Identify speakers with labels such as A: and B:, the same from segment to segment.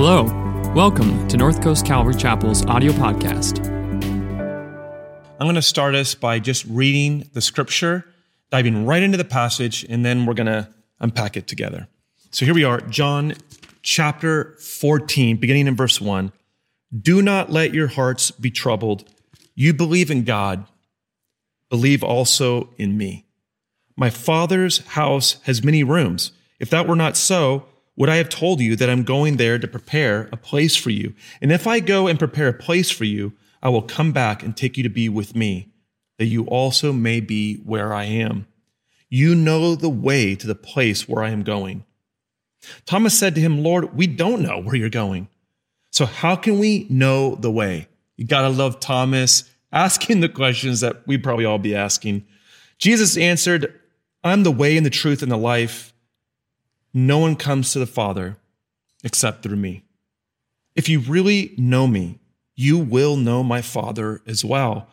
A: Hello. Welcome to North Coast Calvary Chapel's audio podcast.
B: I'm going to start us by just reading the scripture, diving right into the passage, and then we're going to unpack it together. So here we are, John chapter 14, beginning in verse 1. Do not let your hearts be troubled. You believe in God, believe also in me. My Father's house has many rooms. If that were not so, would I have told you that I'm going there to prepare a place for you? And if I go and prepare a place for you, I will come back and take you to be with me, that you also may be where I am. You know the way to the place where I am going. Thomas said to him, Lord, we don't know where you're going. So how can we know the way? You gotta love Thomas asking the questions that we'd probably all be asking. Jesus answered, I'm the way and the truth and the life. No one comes to the Father except through me. If you really know me, you will know my Father as well.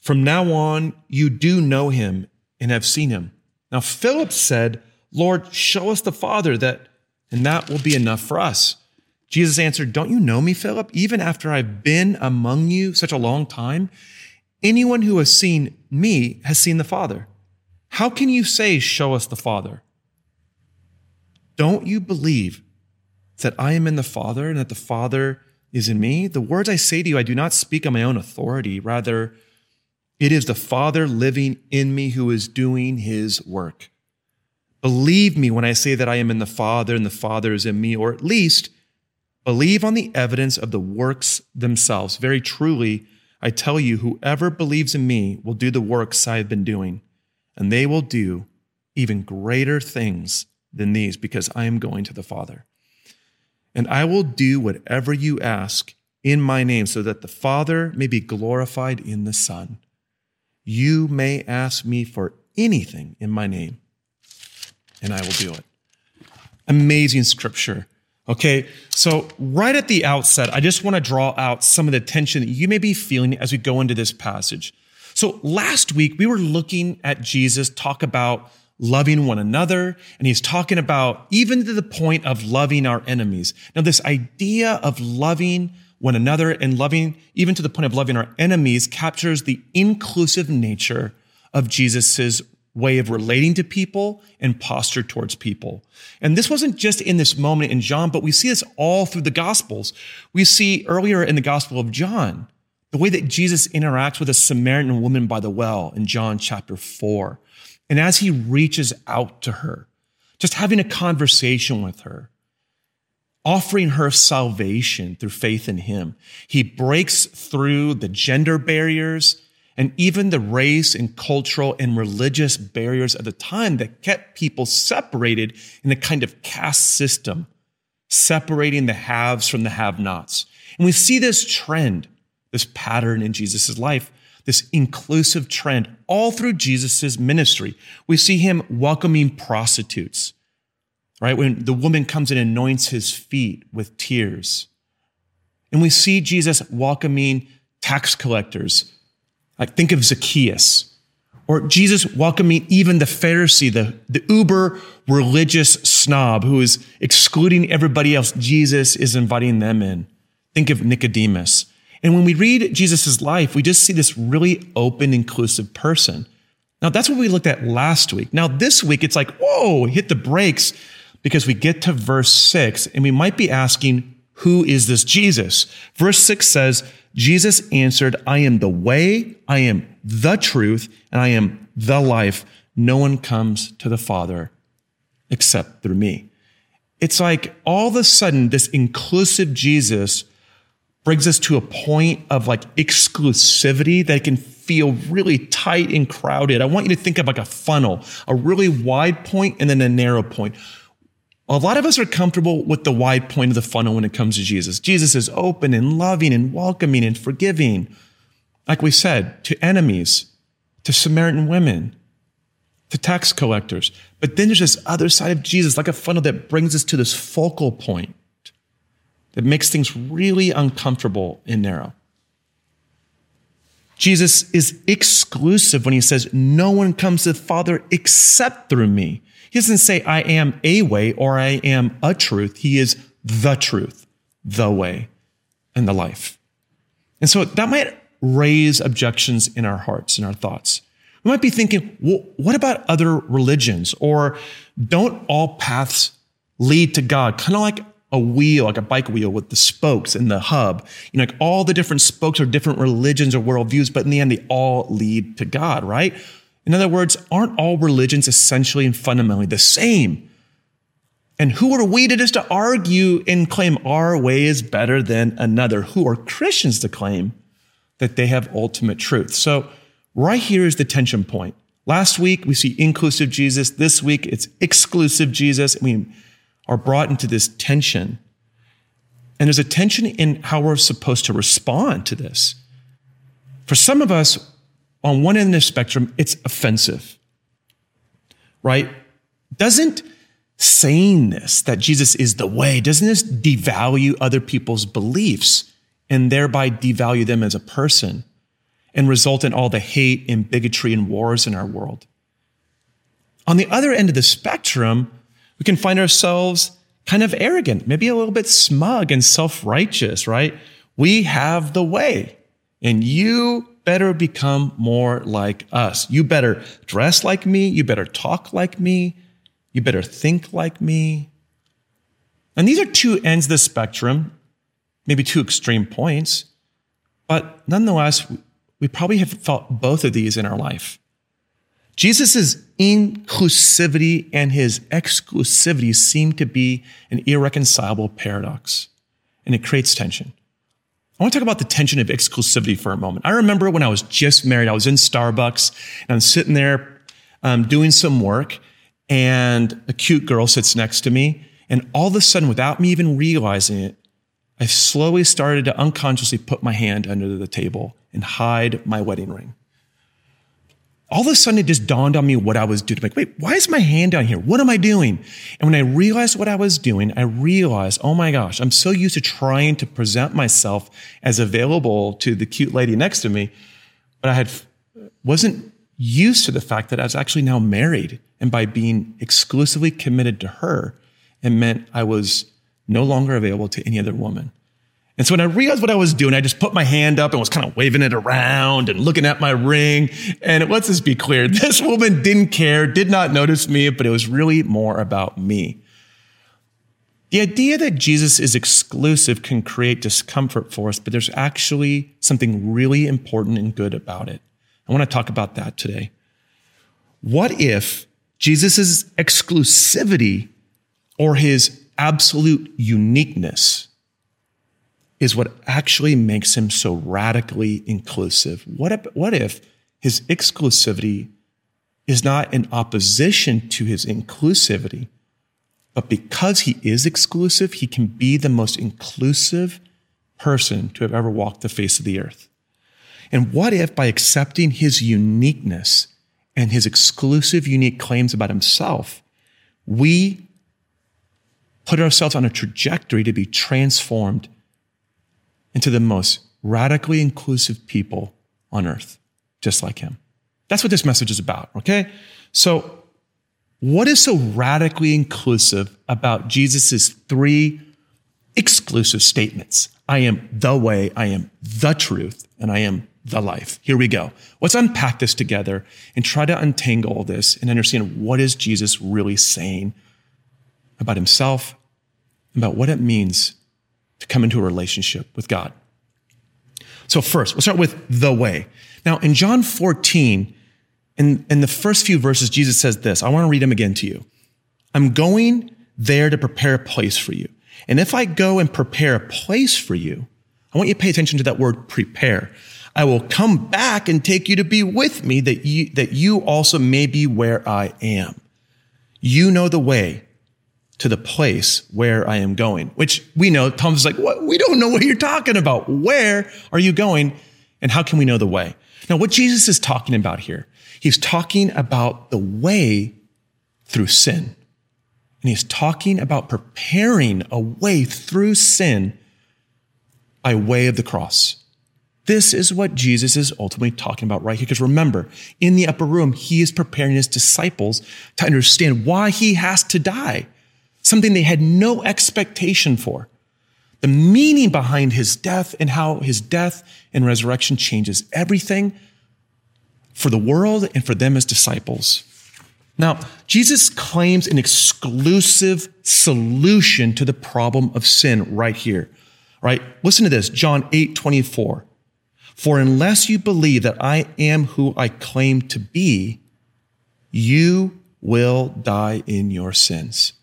B: From now on, you do know him and have seen him. Now, Philip said, Lord, show us the Father, that, and that will be enough for us. Jesus answered, Don't you know me, Philip? Even after I've been among you such a long time, anyone who has seen me has seen the Father. How can you say, Show us the Father? Don't you believe that I am in the Father and that the Father is in me? The words I say to you, I do not speak on my own authority. Rather, it is the Father living in me who is doing his work. Believe me when I say that I am in the Father and the Father is in me, or at least believe on the evidence of the works themselves. Very truly, I tell you, whoever believes in me will do the works I have been doing, and they will do even greater things than these because I am going to the Father. And I will do whatever you ask in my name so that the Father may be glorified in the Son. You may ask me for anything in my name, and I will do it. Amazing scripture. Okay, so right at the outset, I just want to draw out some of the tension that you may be feeling as we go into this passage. So last week, we were looking at Jesus talk about loving one another. And he's talking about even to the point of loving our enemies. Now, this idea of loving one another and loving, even to the point of loving our enemies, captures the inclusive nature of Jesus's way of relating to people and posture towards people. And this wasn't just in this moment in John, but we see this all through the Gospels. We see earlier in the Gospel of John, the way that Jesus interacts with a Samaritan woman by the well in John chapter 4. And as he reaches out to her, just having a conversation with her, offering her salvation through faith in him, he breaks through the gender barriers and even the race and cultural and religious barriers of the time that kept people separated in a kind of caste system, separating the haves from the have nots. And we see this trend, this pattern in Jesus' life this inclusive trend all through Jesus' ministry. We see him welcoming prostitutes, right? When the woman comes and anoints his feet with tears. And we see Jesus welcoming tax collectors. Like think of Zacchaeus. Or Jesus welcoming even the Pharisee, the, the uber religious snob who is excluding everybody else. Jesus is inviting them in. Think of Nicodemus. And when we read Jesus' life, we just see this really open, inclusive person. Now, that's what we looked at last week. Now, this week, it's like, whoa, hit the brakes because we get to verse six and we might be asking, who is this Jesus? Verse six says, Jesus answered, I am the way, I am the truth, and I am the life. No one comes to the Father except through me. It's like all of a sudden, this inclusive Jesus brings us to a point of like exclusivity that can feel really tight and crowded. I want you to think of like a funnel, a really wide point and then a narrow point. A lot of us are comfortable with the wide point of the funnel when it comes to Jesus. Jesus is open and loving and welcoming and forgiving. Like we said, to enemies, to Samaritan women, to tax collectors. But then there's this other side of Jesus, like a funnel that brings us to this focal point that makes things really uncomfortable and narrow. Jesus is exclusive when he says, No one comes to the Father except through me. He doesn't say, I am a way or I am a truth. He is the truth. the way and the life. And so that might raise objections in our hearts and our thoughts. We might be thinking, well, what about other religions? Or don't all paths lead to God? Kind of like a wheel, like a bike wheel with the spokes and the hub. You know, like all the different spokes are different religions or worldviews, but in the end, they all lead to God, right? In other words, aren't all religions essentially and fundamentally the same? And who are we to just to argue and claim our way is better than another? Who are Christians to claim that they have ultimate truth? So right here is the tension point. Last week we see inclusive Jesus. This week it's exclusive Jesus. We are brought into this tension. And there's a tension in how we're supposed to respond to this. For some of us, on one end of the spectrum, it's offensive, right? Doesn't saying this, that Jesus is the way, doesn't this devalue other people's beliefs and thereby devalue them as a person and result in all the hate and bigotry and wars in our world? On the other end of the spectrum, we can find ourselves kind of arrogant, maybe a little bit smug and self righteous, right? We have the way, and you better become more like us. You better dress like me. You better talk like me. You better think like me. And these are two ends of the spectrum, maybe two extreme points, but nonetheless, we probably have felt both of these in our life. Jesus' inclusivity and his exclusivity seem to be an irreconcilable paradox, and it creates tension. I want to talk about the tension of exclusivity for a moment. I remember when I was just married, I was in Starbucks and I'm sitting there um, doing some work, and a cute girl sits next to me. And all of a sudden, without me even realizing it, I slowly started to unconsciously put my hand under the table and hide my wedding ring. All of a sudden, it just dawned on me what I was doing. Like, wait, why is my hand down here? What am I doing? And when I realized what I was doing, I realized, oh my gosh, I'm so used to trying to present myself as available to the cute lady next to me, but I had wasn't used to the fact that I was actually now married. And by being exclusively committed to her, it meant I was no longer available to any other woman. And so when I realized what I was doing, I just put my hand up and was kind of waving it around and looking at my ring. And let's just be clear. This woman didn't care, did not notice me, but it was really more about me. The idea that Jesus is exclusive can create discomfort for us, but there's actually something really important and good about it. I want to talk about that today. What if Jesus' exclusivity or his absolute uniqueness is what actually makes him so radically inclusive? What if, what if his exclusivity is not in opposition to his inclusivity, but because he is exclusive, he can be the most inclusive person to have ever walked the face of the earth? And what if by accepting his uniqueness and his exclusive, unique claims about himself, we put ourselves on a trajectory to be transformed into the most radically inclusive people on earth, just like him? That's what this message is about, okay? So, what is so radically inclusive about Jesus' three exclusive statements? I am the way, I am the truth, and I am the life. Here we go. Let's unpack this together and try to untangle this and understand what is Jesus really saying about himself, about what it means to come into a relationship with God. So first, we'll start with the way. Now, in John 14, in, in the first few verses, Jesus says this. I want to read them again to you. I'm going there to prepare a place for you. And if I go and prepare a place for you, I want you to pay attention to that word prepare. I will come back and take you to be with me that you, that you also may be where I am. You know the way to the place where I am going, which we know Thomas is like, what? We don't know what you're talking about. Where are you going? And how can we know the way? Now, what Jesus is talking about here, he's talking about the way through sin. And he's talking about preparing a way through sin by way of the cross. This is what Jesus is ultimately talking about right here. Because remember, in the upper room, he is preparing his disciples to understand why he has to die, something they had no expectation for. the meaning behind his death and how his death and resurrection changes everything for the world and for them as disciples. Now, Jesus claims an exclusive solution to the problem of sin right here. Right? Listen to this, John 8, 24. For unless you believe that I am who I claim to be, you will die in your sins.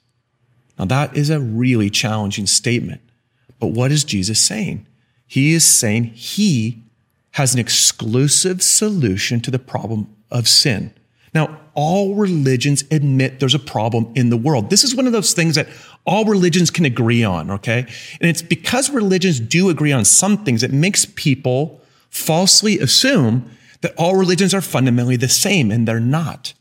B: Now that is a really challenging statement. But what is Jesus saying? He is saying he has an exclusive solution to the problem of sin. Now, all religions admit there's a problem in the world. This is one of those things that all religions can agree on, okay? And it's because religions do agree on some things, it makes people falsely assume that all religions are fundamentally the same, and they're not.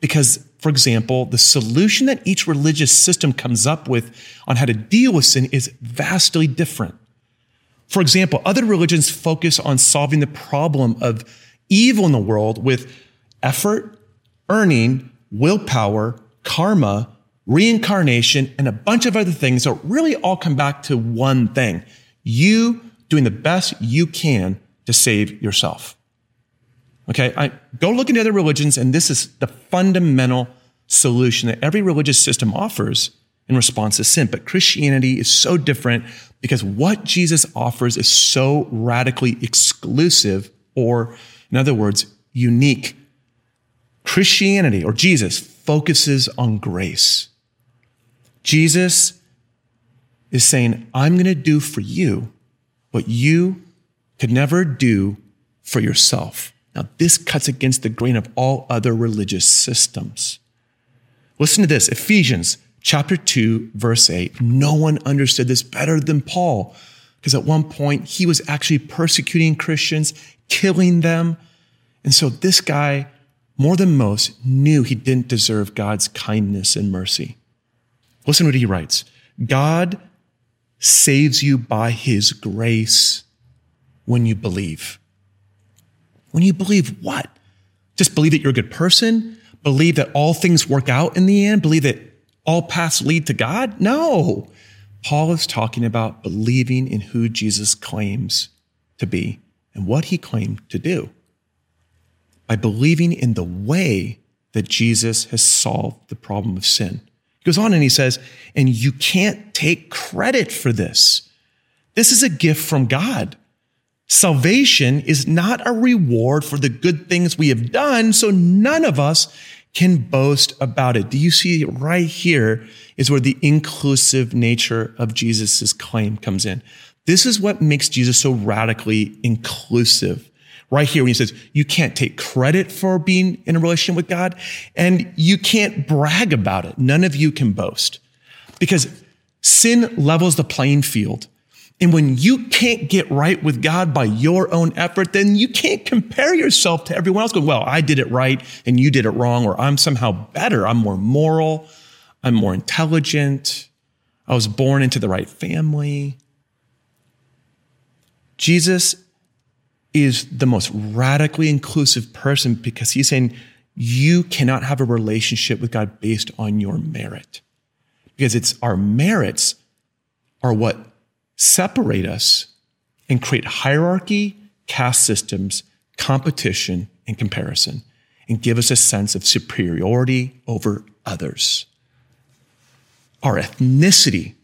B: Because, for example, the solution that each religious system comes up with on how to deal with sin is vastly different. For example, other religions focus on solving the problem of evil in the world with effort, earning, willpower, karma, reincarnation, and a bunch of other things that really all come back to one thing. You doing the best you can to save yourself. Okay, I go look into other religions, and this is the fundamental solution that every religious system offers in response to sin. But Christianity is so different because what Jesus offers is so radically exclusive, or in other words, unique. Christianity or Jesus focuses on grace. Jesus is saying, I'm going to do for you what you could never do for yourself. Now, this cuts against the grain of all other religious systems. Listen to this Ephesians chapter 2, verse 8. No one understood this better than Paul, because at one point he was actually persecuting Christians, killing them. And so this guy, more than most, knew he didn't deserve God's kindness and mercy. Listen to what he writes God saves you by his grace when you believe. When you believe what? Just believe that you're a good person? Believe that all things work out in the end? Believe that all paths lead to God? No. Paul is talking about believing in who Jesus claims to be and what he claimed to do. By believing in the way that Jesus has solved the problem of sin. He goes on and he says, and you can't take credit for this. This is a gift from God. Salvation is not a reward for the good things we have done, so none of us can boast about it. Do you see right here is where the inclusive nature of Jesus' claim comes in. This is what makes Jesus so radically inclusive. Right here when he says, you can't take credit for being in a relationship with God and you can't brag about it. None of you can boast because sin levels the playing field. And when you can't get right with God by your own effort, then you can't compare yourself to everyone else going, well, I did it right and you did it wrong, or I'm somehow better. I'm more moral. I'm more intelligent. I was born into the right family. Jesus is the most radically inclusive person because he's saying you cannot have a relationship with God based on your merit. Because it's our merits are what separate us and create hierarchy, caste systems, competition, and comparison, and give us a sense of superiority over others. Our ethnicity,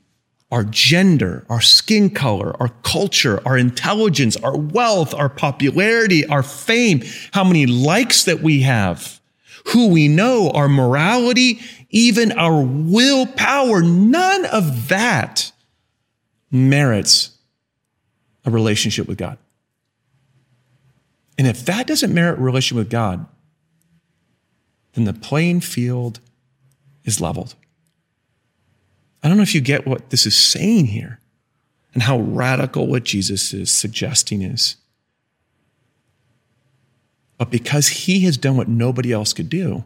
B: our gender, our skin color, our culture, our intelligence, our wealth, our popularity, our fame, how many likes that we have, who we know, our morality, even our willpower, none of that merits a relationship with God. And if that doesn't merit relationship with God, then the playing field is leveled. I don't know if you get what this is saying here and how radical what Jesus is suggesting is. But because he has done what nobody else could do,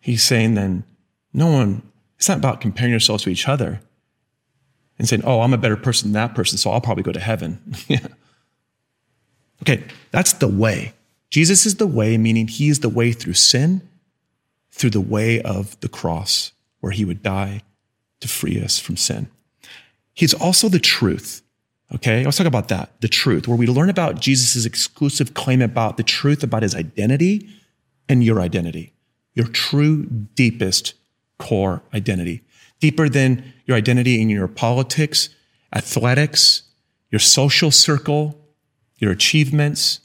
B: he's saying then, no one, it's not about comparing yourselves to each other and saying, oh, I'm a better person than that person, so I'll probably go to heaven. Okay, that's the way. Jesus is the way, meaning he is the way through sin, through the way of the cross, where he would die to free us from sin. He's also the truth. Okay, let's talk about that the truth, where we learn about Jesus' exclusive claim about the truth about his identity and your identity, your true, deepest core identity. Deeper than your identity in your politics, athletics, your social circle, your achievements,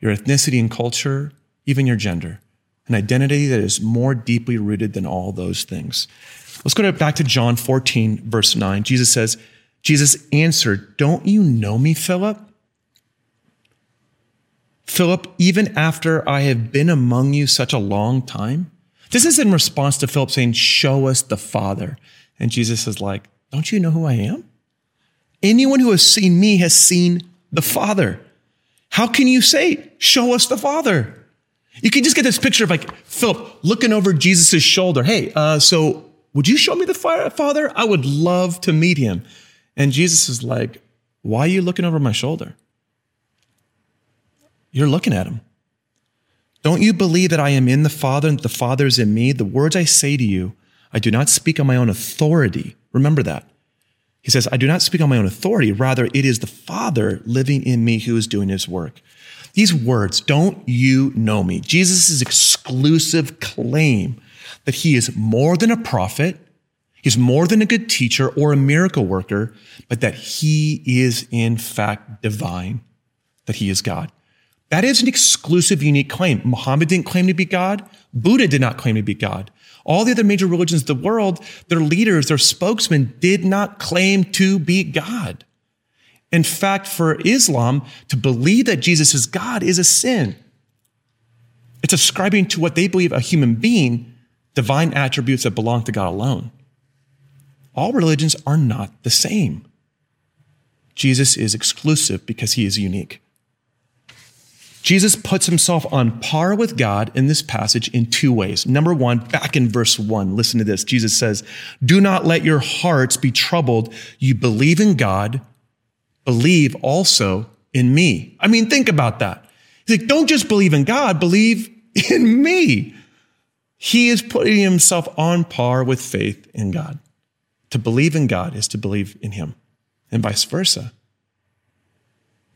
B: your ethnicity and culture, even your gender. An identity that is more deeply rooted than all those things. Let's go back to John 14, verse 9. Jesus says, Jesus answered, Don't you know me, Philip? Philip, even after I have been among you such a long time? This is in response to Philip saying, Show us the Father. And Jesus is like, Don't you know who I am? Anyone who has seen me has seen the Father. How can you say, Show us the Father? You can just get this picture of like Philip looking over Jesus' shoulder. Hey, uh, so would you show me the Father? I would love to meet him. And Jesus is like, Why are you looking over my shoulder? You're looking at him. Don't you believe that I am in the Father and the Father is in me? The words I say to you, I do not speak on my own authority. Remember that. He says, I do not speak on my own authority. Rather, it is the Father living in me who is doing his work. These words, don't you know me? Jesus' exclusive claim that he is more than a prophet, he's more than a good teacher or a miracle worker, but that he is in fact divine, that he is God. That is an exclusive, unique claim. Muhammad didn't claim to be God. Buddha did not claim to be God. All the other major religions of the world, their leaders, their spokesmen did not claim to be God. In fact, for Islam, to believe that Jesus is God is a sin. It's ascribing to what they believe a human being divine attributes that belong to God alone. All religions are not the same. Jesus is exclusive because he is unique. Jesus puts himself on par with God in this passage in two ways. Number one, back in verse one, listen to this. Jesus says, Do not let your hearts be troubled. You believe in God, believe also in me. I mean, think about that. He's like, Don't just believe in God, believe in me. He is putting himself on par with faith in God. To believe in God is to believe in him, and vice versa.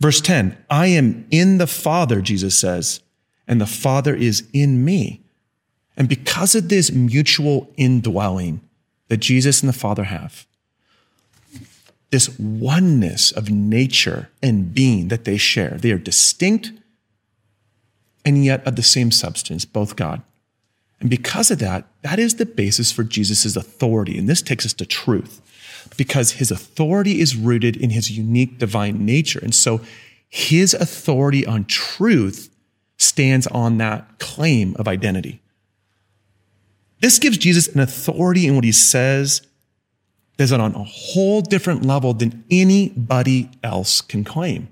B: Verse 10 I am in the Father, Jesus says, and the Father is in me. And because of this mutual indwelling that Jesus and the Father have, this oneness of nature and being that they share, they are distinct and yet of the same substance, both God. And because of that, that is the basis for Jesus' authority. And this takes us to truth because his authority is rooted in his unique divine nature. And so his authority on truth stands on that claim of identity. This gives Jesus an authority in what he says that is on a whole different level than anybody else can claim.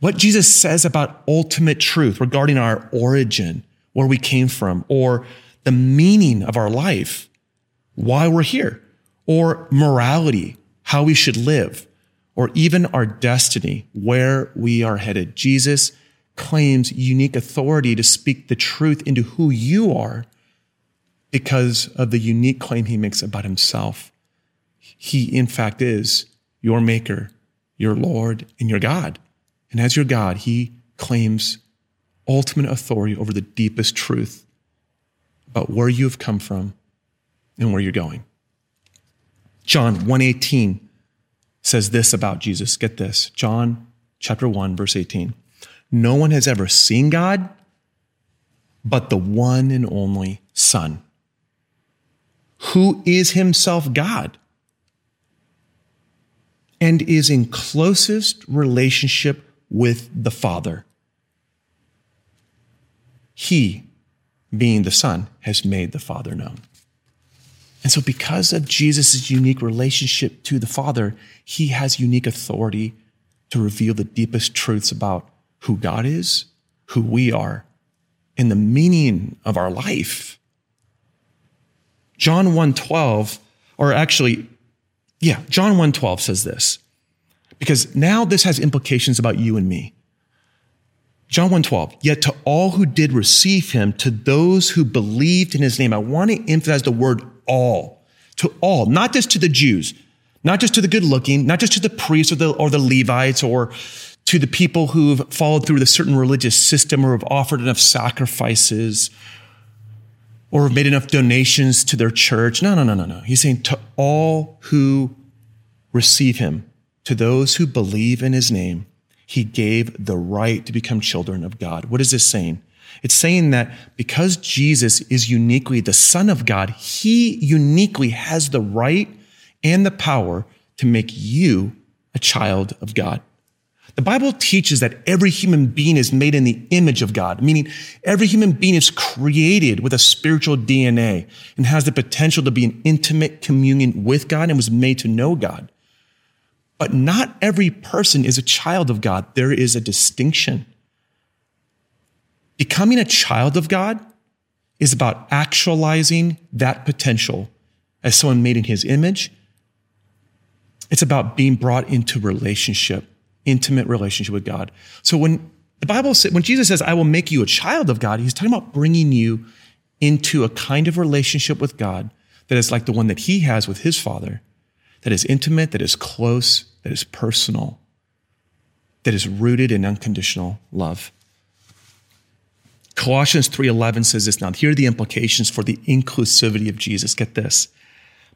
B: What Jesus says about ultimate truth regarding our origin, where we came from, or the meaning of our life, why we're here, or morality, how we should live, or even our destiny, where we are headed. Jesus claims unique authority to speak the truth into who you are because of the unique claim he makes about himself. He, in fact, is your maker, your Lord, and your God. And as your God, he claims ultimate authority over the deepest truth about where you have come from and where you're going. John 118 says this about Jesus. Get this. John chapter 1 verse 18. No one has ever seen God but the one and only Son, who is himself God and is in closest relationship with the Father. He, being the Son, has made the Father known. And so, because of Jesus' unique relationship to the Father, he has unique authority to reveal the deepest truths about who God is, who we are, and the meaning of our life. John 1:12 or actually yeah, John 1:12 says this. Because now this has implications about you and me. John 1:12, yet to all who did receive him, to those who believed in his name. I want to emphasize the word all, to all, not just to the Jews, Not just to the good looking, not just to the priests or the, or the Levites or to the people who've followed through the certain religious system or have offered enough sacrifices or have made enough donations to their church. No, no, no, no, no. He's saying to all who receive him, to those who believe in his name, he gave the right to become children of God. What is this saying? It's saying that because Jesus is uniquely the Son of God, he uniquely has the right and the power to make you a child of God. The Bible teaches that every human being is made in the image of God, meaning every human being is created with a spiritual DNA and has the potential to be in intimate communion with God and was made to know God. But not every person is a child of God. There is a distinction. Becoming a child of God is about actualizing that potential as someone made in his image. It's about being brought into relationship, intimate relationship with God. So when the Bible says, when Jesus says, I will make you a child of God, he's talking about bringing you into a kind of relationship with God that is like the one that he has with his father, that is intimate, that is close, that is personal, that is rooted in unconditional love. Colossians 3:11 says this now. Here are the implications for the inclusivity of Jesus. Get this.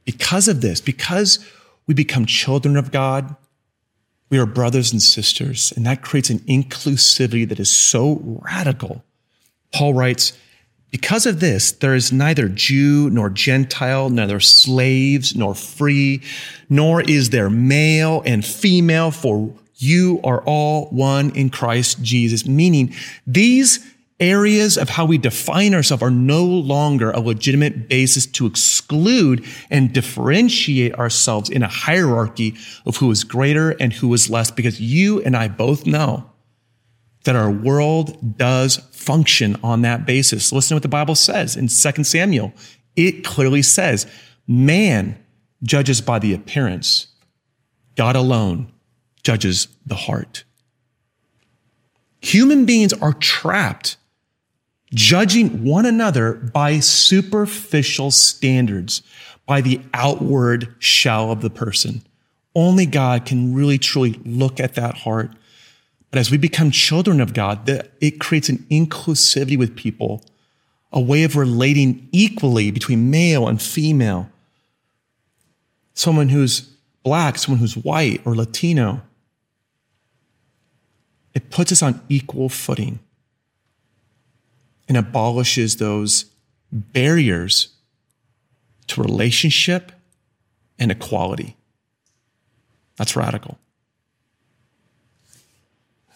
B: Because of this, because we become children of God, we are brothers and sisters, and that creates an inclusivity that is so radical. Paul writes, because of this, there is neither Jew nor Gentile, neither slaves nor free, nor is there male and female, for you are all one in Christ Jesus. Meaning, these areas of how we define ourselves are no longer a legitimate basis to exclude and differentiate ourselves in a hierarchy of who is greater and who is less, because you and I both know that our world does function on that basis. Listen to what the Bible says in 2 Samuel. It clearly says, man judges by the appearance. God alone judges the heart. Human beings are trapped judging one another by superficial standards, by the outward shell of the person. Only God can really truly look at that heart but as we become children of God, it creates an inclusivity with people, a way of relating equally between male and female. Someone who's black, someone who's white or Latino. It puts us on equal footing and abolishes those barriers to relationship and equality. That's radical.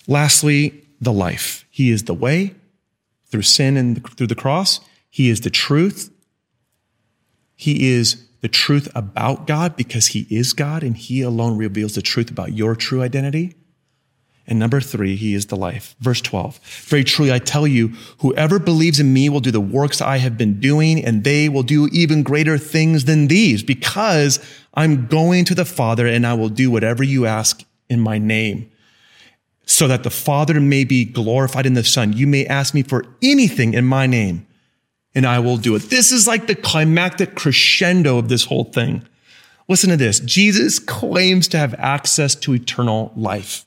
B: Lastly, the life. He is the way through sin and through the cross. He is the truth. He is the truth about God because he is God and he alone reveals the truth about your true identity. And number three, he is the life. Verse 12. Very truly, I tell you, whoever believes in me will do the works I have been doing, and they will do even greater things than these because I'm going to the Father and I will do whatever you ask in my name so that the Father may be glorified in the Son. You may ask me for anything in my name, and I will do it. This is like the climactic crescendo of this whole thing. Listen to this. Jesus claims to have access to eternal life.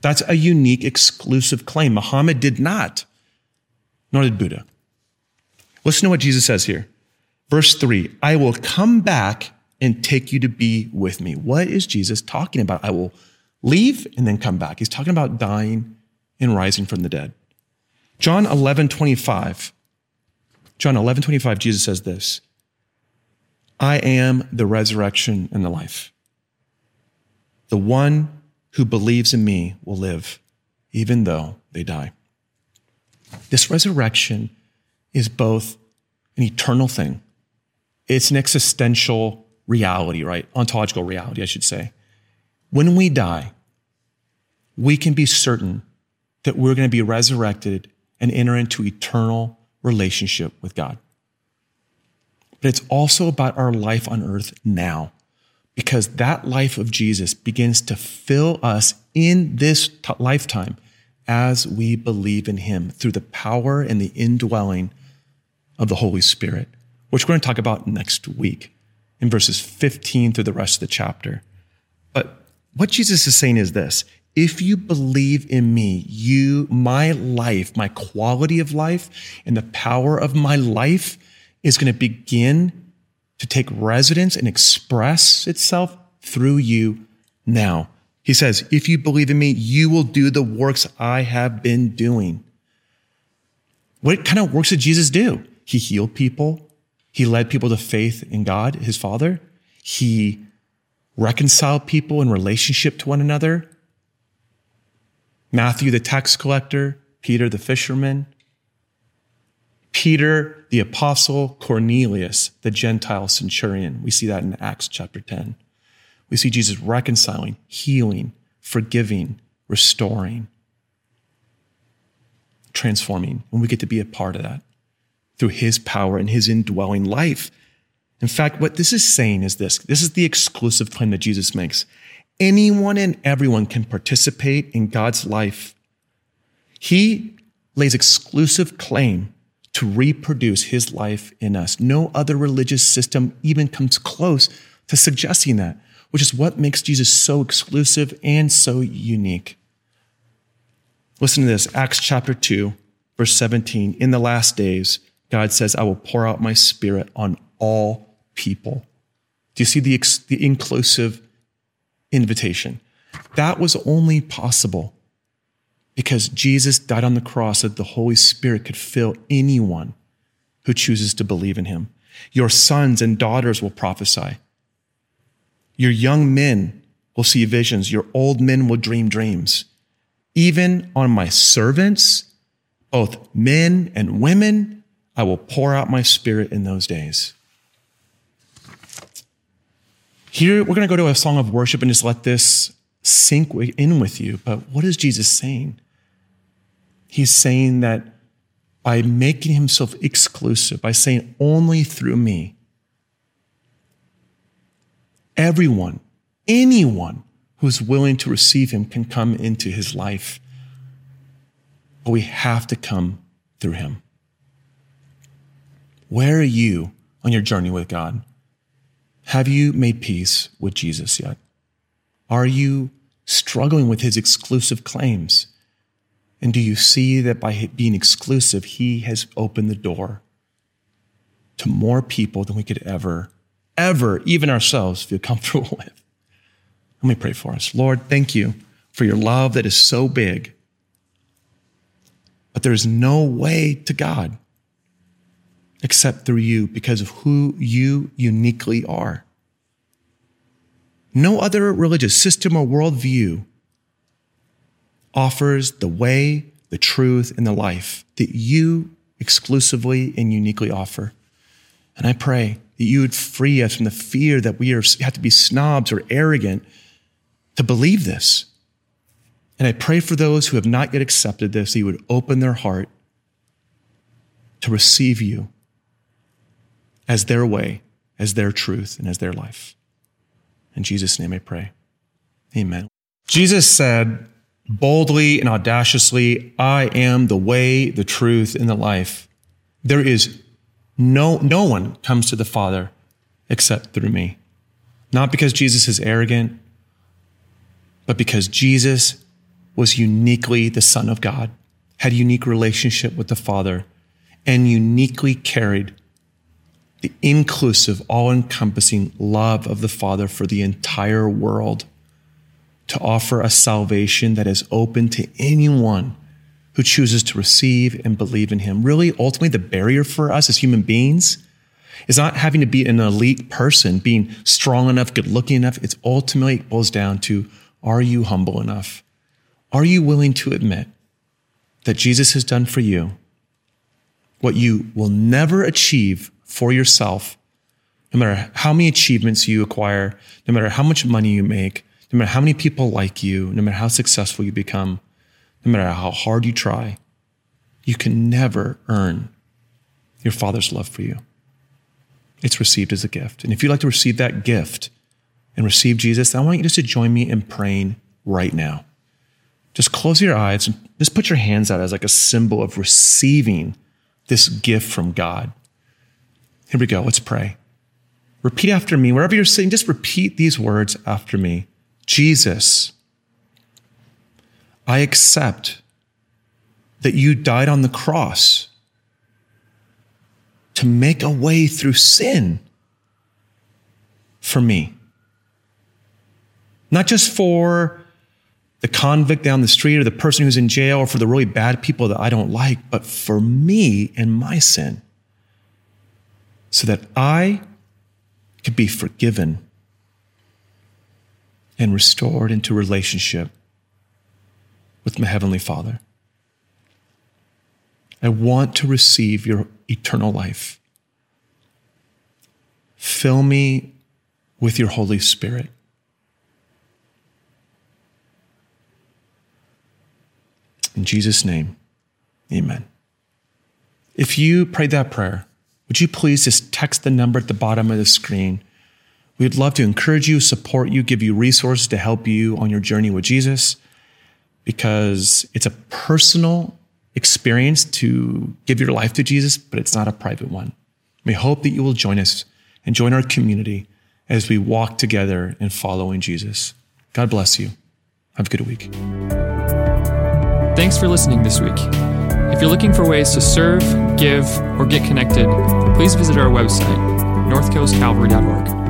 B: That's a unique, exclusive claim. Muhammad did not, nor did Buddha. Listen to what Jesus says here. Verse three, I will come back and take you to be with me. What is Jesus talking about? I will leave and then come back. He's talking about dying and rising from the dead. John 11, 25. John 11, 25, Jesus says this I am the resurrection and the life. The one who believes in me will live, even though they die. This resurrection is both an eternal thing, it's an existential reality, right? Ontological reality, I should say. When we die, we can be certain that we're going to be resurrected and enter into eternal relationship with God. But it's also about our life on earth now, because that life of Jesus begins to fill us in this t- lifetime as we believe in him through the power and the indwelling of the Holy Spirit, which we're going to talk about next week in verses 15 through the rest of the chapter. But what Jesus is saying is this if you believe in me, you, my life, my quality of life, and the power of my life is going to begin to take residence and express itself through you now. He says, if you believe in me, you will do the works I have been doing. What kind of works did Jesus do? He healed people. He led people to faith in God, his Father. He reconciled people in relationship to one another. Matthew, the tax collector, Peter, the fisherman, Peter, the apostle, Cornelius, the Gentile centurion. We see that in Acts chapter 10. We see Jesus reconciling, healing, forgiving, restoring, transforming, and we get to be a part of that through his power and his indwelling life. In fact, what this is saying is this this is the exclusive claim that Jesus makes. Anyone and everyone can participate in God's life. He lays exclusive claim to reproduce his life in us. No other religious system even comes close to suggesting that, which is what makes Jesus so exclusive and so unique. Listen to this Acts chapter 2, verse 17. In the last days, God says, I will pour out my spirit on all people. Do you see the, the inclusive invitation. That was only possible because Jesus died on the cross that the Holy Spirit could fill anyone who chooses to believe in him. Your sons and daughters will prophesy. Your young men will see visions. Your old men will dream dreams. Even on my servants, both men and women, I will pour out my spirit in those days. Here, we're going to go to a song of worship and just let this sink in with you. But what is Jesus saying? He's saying that by making himself exclusive, by saying only through me, everyone, anyone who's willing to receive him can come into his life. But we have to come through him. Where are you on your journey with God? Have you made peace with Jesus yet? Are you struggling with his exclusive claims? And do you see that by being exclusive, he has opened the door to more people than we could ever, ever, even ourselves, feel comfortable with? Let me pray for us. Lord, thank you for your love that is so big. But there's no way to God except through you because of who you uniquely are. No other religious system or worldview offers the way, the truth, and the life that you exclusively and uniquely offer. And I pray that you would free us from the fear that we are, have to be snobs or arrogant to believe this. And I pray for those who have not yet accepted this, that you would open their heart to receive you as their way, as their truth, and as their life. In Jesus' name I pray. Amen. Jesus said boldly and audaciously, I am the way, the truth, and the life. There is no, no one comes to the Father except through me. Not because Jesus is arrogant, but because Jesus was uniquely the Son of God, had a unique relationship with the Father, and uniquely carried the inclusive, all encompassing love of the Father for the entire world to offer a salvation that is open to anyone who chooses to receive and believe in Him. Really, ultimately, the barrier for us as human beings is not having to be an elite person, being strong enough, good looking enough. It's ultimately it boils down to are you humble enough? Are you willing to admit that Jesus has done for you what you will never achieve for yourself, no matter how many achievements you acquire, no matter how much money you make, no matter how many people like you, no matter how successful you become, no matter how hard you try, you can never earn your Father's love for you. It's received as a gift. And if you'd like to receive that gift and receive Jesus, I want you just to join me in praying right now. Just close your eyes and just put your hands out as like a symbol of receiving this gift from God. Here we go. Let's pray. Repeat after me. Wherever you're sitting, just repeat these words after me Jesus, I accept that you died on the cross to make a way through sin for me. Not just for the convict down the street or the person who's in jail or for the really bad people that I don't like, but for me and my sin. So that I could be forgiven and restored into relationship with my Heavenly Father. I want to receive your eternal life. Fill me with your Holy Spirit. In Jesus' name, amen. If you prayed that prayer, would you please just text the number at the bottom of the screen? We'd love to encourage you, support you, give you resources to help you on your journey with Jesus because it's a personal experience to give your life to Jesus, but it's not a private one. We hope that you will join us and join our community as we walk together in following Jesus. God bless you. Have a good week.
A: Thanks for listening this week. If you're looking for ways to serve, give, or get connected, please visit our website, northcoastcalvary.org.